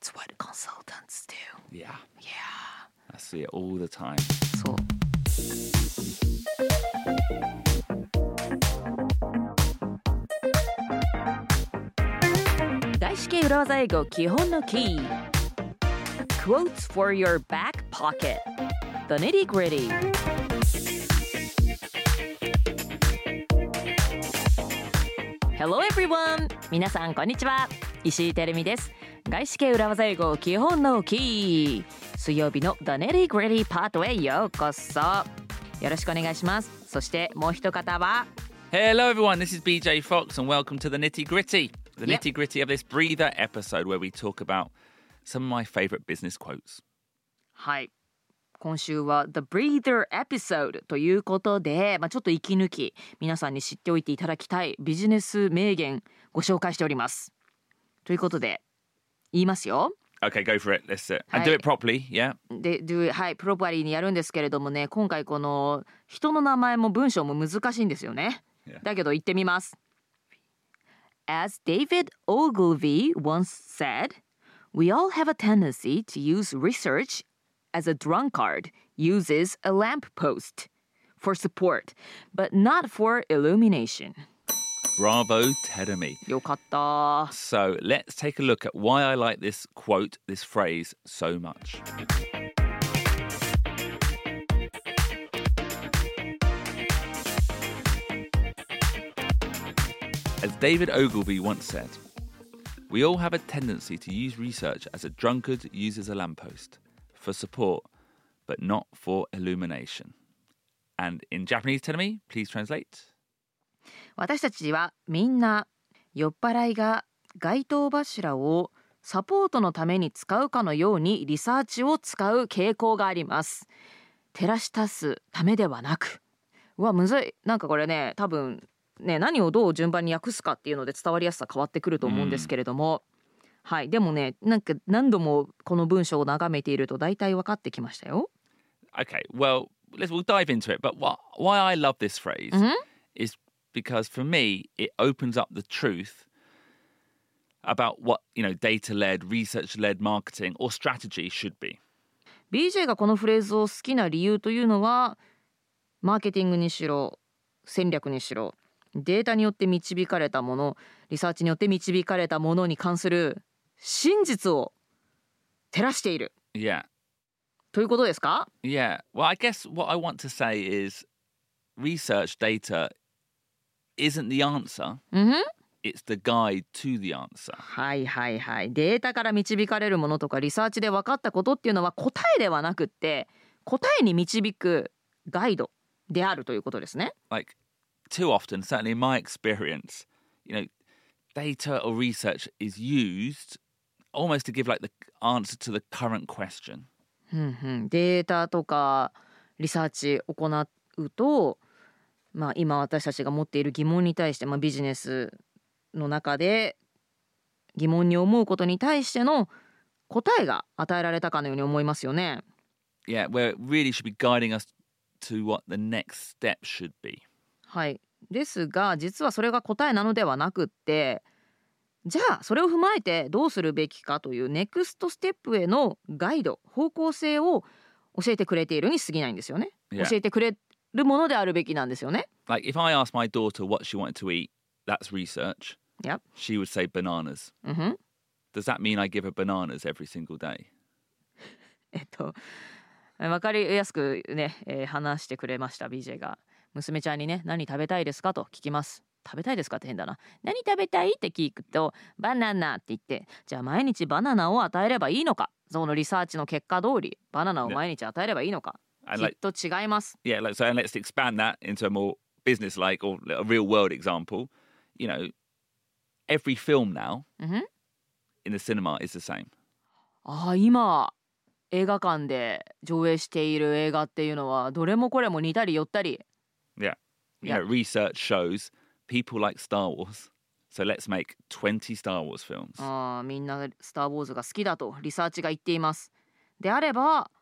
That's what consultants do. Yeah, Yeah. I see it all the time. そう。外資系裏技英語基本のキー Quotes for your back pocket The nitty gritty Hello everyone! 皆さんこんにちは石井てるみです外資系裏技英語基本のキー水曜日の The nitty gritty パートへようこそよろしくお願いしますそしてもう一方は Hello, everyone. This is BJ Fox, and welcome to the nitty gritty. The Yep. nitty gritty of this breather episode where we talk about some of my favorite business quotes. はい今週は The Breather Episode ということで、まあ、ちょっと息抜き皆さんに知っておいていただきたいビジネス名言ご紹介しておりますということで言いますよ Okay, go for it. Let's uh, and Hi. do it properly. Yeah. で do はいプロパリーにやるんですけれどもね今回この人の名前も文章も難しいんですよね Yeah. だけど言ってみます As David Ogilvy once said We all have a tendency to use research as a drunkard uses a lamppost for support but not for illumination Bravo, Tedemi. So let's take a look at why I like this quote, this phrase, so much. As David Ogilvy once said, we all have a tendency to use research as a drunkard uses a lamppost for support, but not for illumination. And in Japanese, tell me, please translate. 私たちはみんな酔っ払いが街灯柱をサポートのために使うかのようにリサーチを使う傾向があります。照らし足すためではなく。うわ、むずい。なんかこれね、多分ね、何をどう順番に訳すかっていうので伝わりやすさ変わってくると思うんですけれども。はい。でもね、なんか何度もこの文章を眺めていると大体分かってきましたよ。Okay, well, let's we'll dive into it. But what, why I love this phrase is because for me, it opens up the truth about what you know, data-led, research-led marketing or strategy should be. BJ がこのフレーズを好きな理由というのはマーケティングにしろ戦略にしろデータによって導かれたものリサーチによって導かれたものに関する真実を照らしている Yeah, ということですか yeah. Well, I guess what I want to say is research data isn't the answer. うんふん It's the guide to the answer. はいはいはいデータから導かれるものとかリサーチで分かったことっていうのは答えではなくって答えに導くガイドであるということですね like too often, certainly in my experience, you know, data or research is used almost to give like the answer to the current question. データとかリサーチ行うと、まあ、今私たちが持っている疑問に対して、まあ、ビジネスの中で疑問に思うことに対しての答えが与えられたかのように思いますよね。Yeah, where it really should be guiding us to what the next step should be. はい、ですが実はそれが答えなのではなくってじゃあそれを踏まえてどうするべきかというネクストステップへのガイド方向性を教えてくれているに過ぎないんですよね。教えてくれるものであるべきなんですよね。Like if I asked my daughter what she wanted to eat, that's research. Yep. She would say bananas. うんふん Does that mean I give her bananas every single day? えっと分かりやすくね、えー話してくれました。BJ が。娘ちゃんにね何食べたいですか？と聞きます食べたいですか？って変だな何食べたい？って聞くとバナナって言ってじゃあ毎日バナナを与えればいいのか？そのリサーチの結果通りバナナを毎日与えればいいのか、きっと違います yeah, like so and let's expand that into a more business like or a real world example. You know, every film now Mhm. in the cinema is the same. ああ今映画館で上映している映画っていうのはどれもこれも似たり寄ったり Yeah. You Yeah. know, research shows people like Star Wars. So let's make 20 Star Wars films. あーみんな「スター・ウォーズ」が好きだとリサーチが言っています。であれば「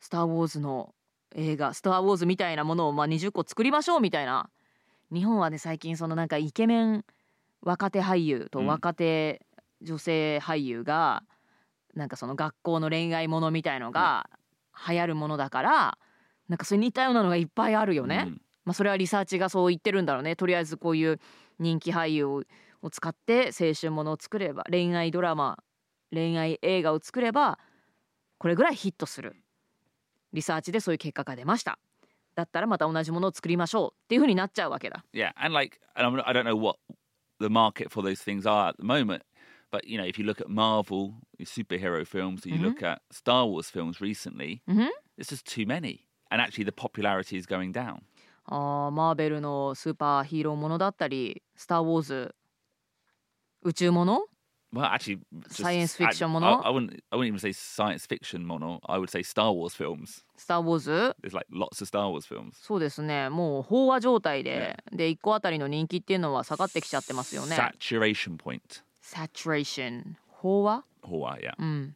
スター・ウォーズ」の映画「スター・ウォーズ」みたいなものをまあ20個作りましょうみたいな日本はね最近そのなんかイケメン若手俳優とうん若手女性俳優がなんかその学校の恋愛ものみたいのが流行るものだからなんかそれ似たようなのがいっぱいあるよね。Mm. まあそれはリサーチがそう言ってるんだろうね。とりあえずこういう人気俳優をを使って青春ものを作れば恋愛ドラマ恋愛映画を作ればこれぐらいヒットするリサーチでそういう結果が出ましただったらまた同じものを作りましょうっていうふうになっちゃうわけだ Yeah, and like, and I don't know what the market for those things are at the moment, but you know, if you look at Marvel superhero films, or you look at Star Wars films recently, Mhm. it's just too many, and actually the popularity is going down. あーマーベルのスーパーヒーローものだったり「スター・ウォーズ」宇宙もの Well, actually, just- Science fiction I, mono? I, wouldn't. I wouldn't even say science fiction mono. I would say Star Wars films. スター・ウォーズ There's like lots of Star Wars films. そうですねもう飽和状態で、で1個あたりの人気っていうのは下がってきちゃってますよね Saturation point. saturation 飽和 Oh, wow, yeah. うん、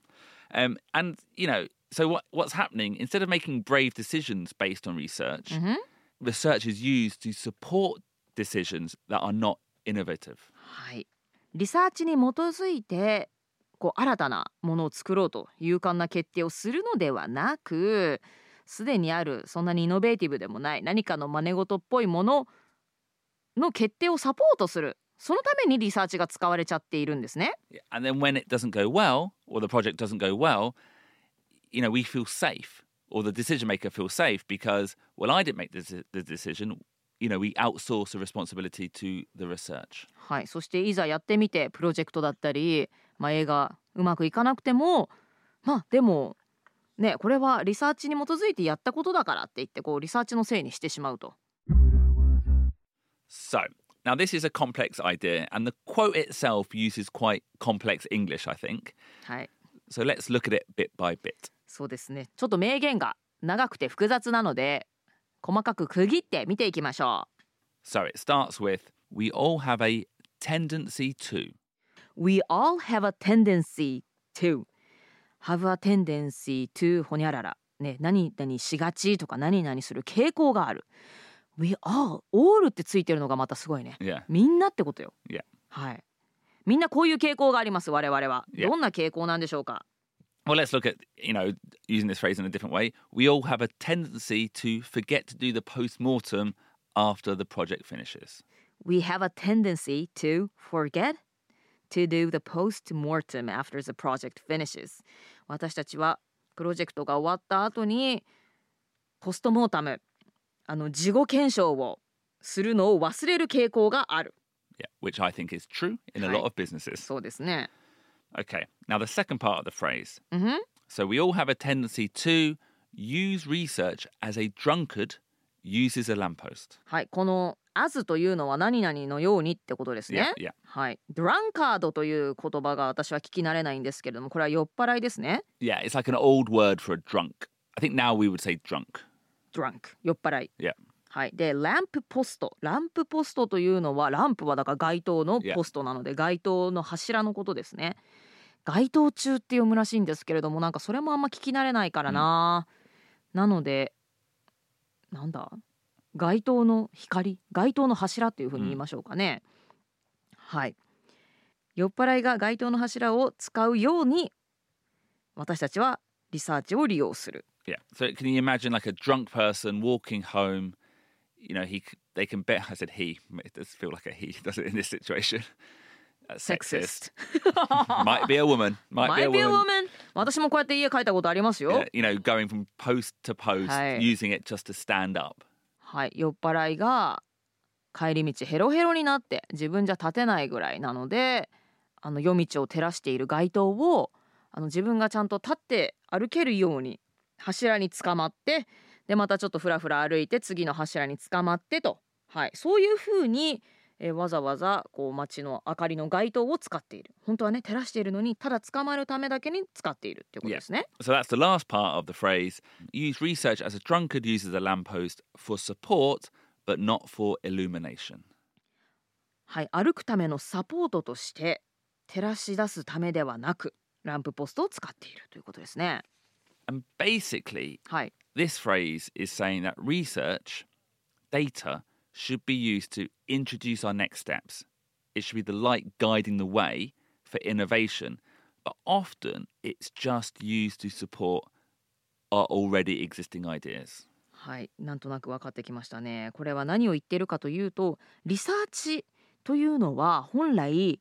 Um, and you know, so what what's happening? Instead of making brave decisions based on research, Mhm. research is used to support decisions that are not innovative. はい リサーチに基づいてこう新たなものを作ろうと勇敢な決定をするのではなくすでにあるそんなにイノベーティブでもない何かの真似事っぽいものの決定をサポートするそのためにリサーチが使われちゃっているんですね。And then when it doesn't go well, or the project doesn't go well, you know, we feel safe, or the decision maker feels safe because, well, I didn't make the, the decision. You know, we outsource the responsibility to the research. はい、そしていざやってみてプロジェクトだったり、まあ、映画うまくいかなくてもまあでもねこれはリサーチに基づいてやったことだからって言ってこうリサーチのせいにしてしまうと。So, now this is a complex idea, and the quote itself uses quite complex English, I think. はい So let's look at it bit by bit. そうですねちょっと名言が長くて複雑なので細かく区切って見ていきましょ So it starts with We all have a tendency to. う We all have a tendency to have a tendency to ほにゃららね何々しがちとか何々する傾向がある We all all ってついてるのがまたすごいね Yeah. みんなってことよ Yeah. はいみんなこういう傾向があります我々は Yeah. どんな傾向なんでしょうか Well, let's look at, you know, using this phrase in a different way. We all have a tendency to forget to do the post mortem after the project finishes. We have a tendency to forget to do the post-mortem after the project finishes 私たちはプロジェクトが終わった後にポストモータムあの事後検証をするのを忘れる傾向がある Yeah, which I think is true in a Right. lot of businesses. そうですね Okay, now the second part of the phrase. うんふん So we all have a tendency to use research as a drunkard uses a lamppost. はいこの as というのは何々のようにってことですね Yeah, yeah. はいドランカードという言葉が私は聞き慣れないんですけれどもこれは酔っ払いですね Yeah, it's like an old word for a drunk. I think now we would say drunk. drunk 酔っ払い Yeah. はい、でランプポスト。ランプポストというのはランプはだから街灯の.ポストなので街灯の柱のことですね。街灯中って読むらしいんですけれどもなんかそれもあんま聞き慣れないからな、なのでなんだ？街灯の光？街灯の柱っていうふうに言いましょうかね、はい。酔っ払いが街灯の柱を使うように私たちはリサーチを利用する。Yeah. So can you imagine like a drunk person walking home? You know, he they can bet. I said he. It does feel like a he, does it in this situation? Uh, sexist. Might be a woman. Might, Might be a woman. 私もこうやって家帰ったことありますよ Yeah, you know, going from post to post, Hi. using it just to stand up. はい、酔っ払いが帰り道ヘロヘロになって自分じゃ立てないぐらいなのであの夜道を照らしている街灯をあの自分がちゃんと立って歩けるように柱につかまってでまたちょっとふらふら歩いて次の柱につかまってと、はい、そういうふうに、えーわざわざこう街の明かりの街灯を使っている本当はね照らしているのにただ捕まるためだけに使っているっていうことですね。So that's the last part of the phrase. Use research as a drunkard uses a lamppost for support, but not for illumination. はい、歩くためのサポートとして照らし出すためではなくランプポストを使っているということですね。And basically, はい、this phrase is saying that research data should be used to introduce our next steps. It should be the light guiding the way for innovation, but often it's just used to support our already existing ideas. はい、なんとなく分かってきましたね。これは何を言ってるかというと、リサーチというのは本来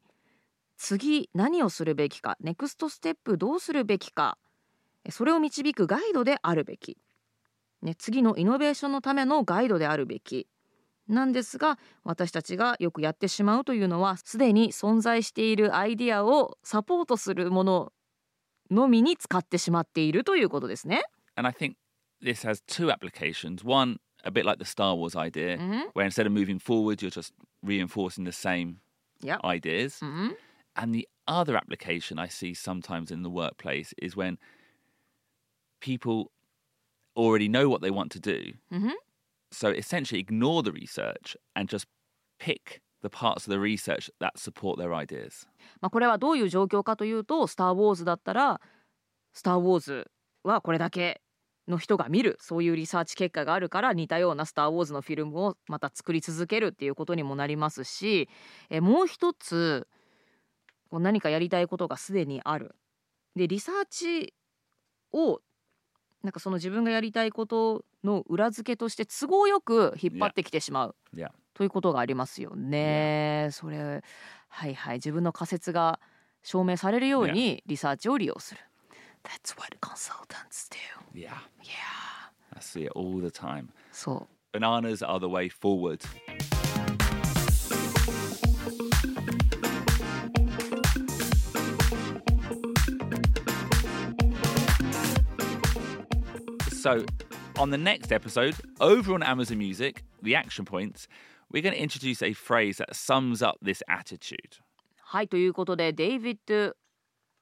次何をするべきか、ネクストステップどうするべきか、それを導くガイドであるべき、ね、次のイノベーションのためのガイドであるべきなんですが私たちがよくやってしまうというのはすでに存在しているアイディアをサポートするもののみに使ってしまっているということですね。And I think this has two applications. One, a bit like the Star Wars idea, where instead of moving forward, you're just reinforcing the same Yep. ideas. うん、And the other application I see sometimes in the workplace is when people already know what they want to do. Mhm. So essentially ignore the research and just pick the parts of the research that support their ideas. まあ、これはどういう状況かというと「スター・ウォーズ」だったら「スター・ウォーズ」はこれだけの人が見るそういうリサーチ結果があるから似たような「スター・ウォーズ」のフィルムをまた作り続けるっていうことにもなりますしえもう一つ何かやりたいことがすでにある。でリサーチをなんかその自分がやりたいことの裏付けとして都合よく引っ張ってきてしまう。Yeah. ということがありますよね。それはいはい自分の仮説が証明されるようにリサーチを利用する。That's what consultants do. Yeah. Yeah. I see it all the time. そ Bananas are the way forward. So, on the next episode, over on Amazon Music, the action points, we're going to introduce a phrase that sums up this attitude. はいということでデイビッド・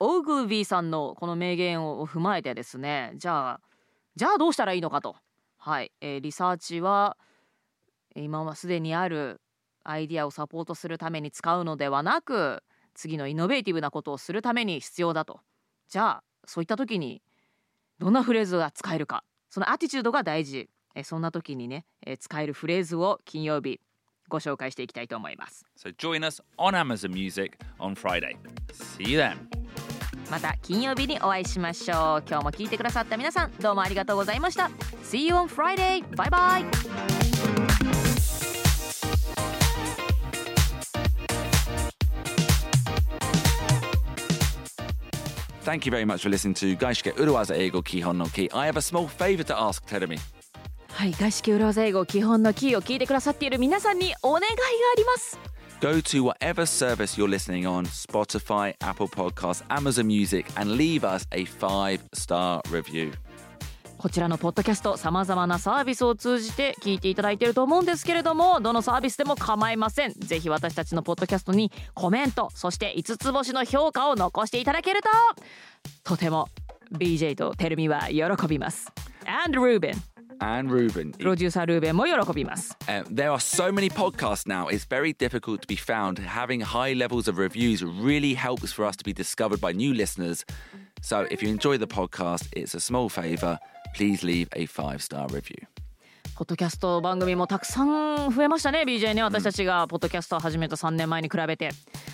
オーグルビーさんのこの名言を踏まえてですねじゃあじゃあどうしたらいいのかと。はい、えーリサーチは今はすでにあるアイディアをサポートするために使うのではなく次のイノベーティブなことをするために必要だと。じゃあそういった時にどんなフレーズが使えるかそのアティチュードが大事えーそんな時にね、えー使えるフレーズを金曜日ご紹介していきたいと思います So, join us on Amazon Music on Friday. See you then. また金曜日にお会いしましょう今日も聞いてくださった皆さんどうもありがとうございました See you on Friday! バイ Thank you very much for listening to Gaishike Uruwaza Eigo Kihon no Ki. I have a small favor to ask Terumi. はい外資系裏技英語基本のキーを聞いてくださっている皆さんにお願いがあります Go to whatever service you're listening on Spotify, Apple Podcasts, Amazon Music, and leave us a five star review. こちらのポッドキャストさまざまなサービスを通じて聞いていただいていると思うんですけれどもどのサービスでも構いませんぜひ私たちのポッドキャストにコメントそして5つ星の評価を残していただけるととても BJ とテルミは喜びます And Ruben And Ruben, プロデューサールーベンも喜びます uh, there are so many podcasts now, it's very difficult to be found. Having high levels of reviews really helps for us to be discovered by new listeners. So if you enjoy the podcast, it's a small favor. Please leave a five star review. ポッドキャスト番組もたくさん増えましたね。BJ ね私たちがポッドキャストを始めた3年前に比べて。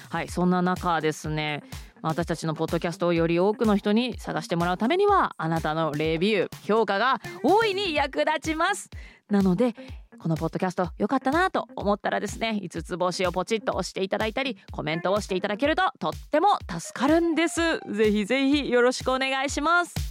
はいそんな中ですね。私たちのポッドキャストをより多くの人に探してもらうためにはあなたのレビュー評価が大いに役立ちます。なのでこのポッドキャスト良かったなと思ったらですね5つ星をポチッと押していただいたりコメントをしていただけるととっても助かるんです。ぜひぜひよろしくお願いします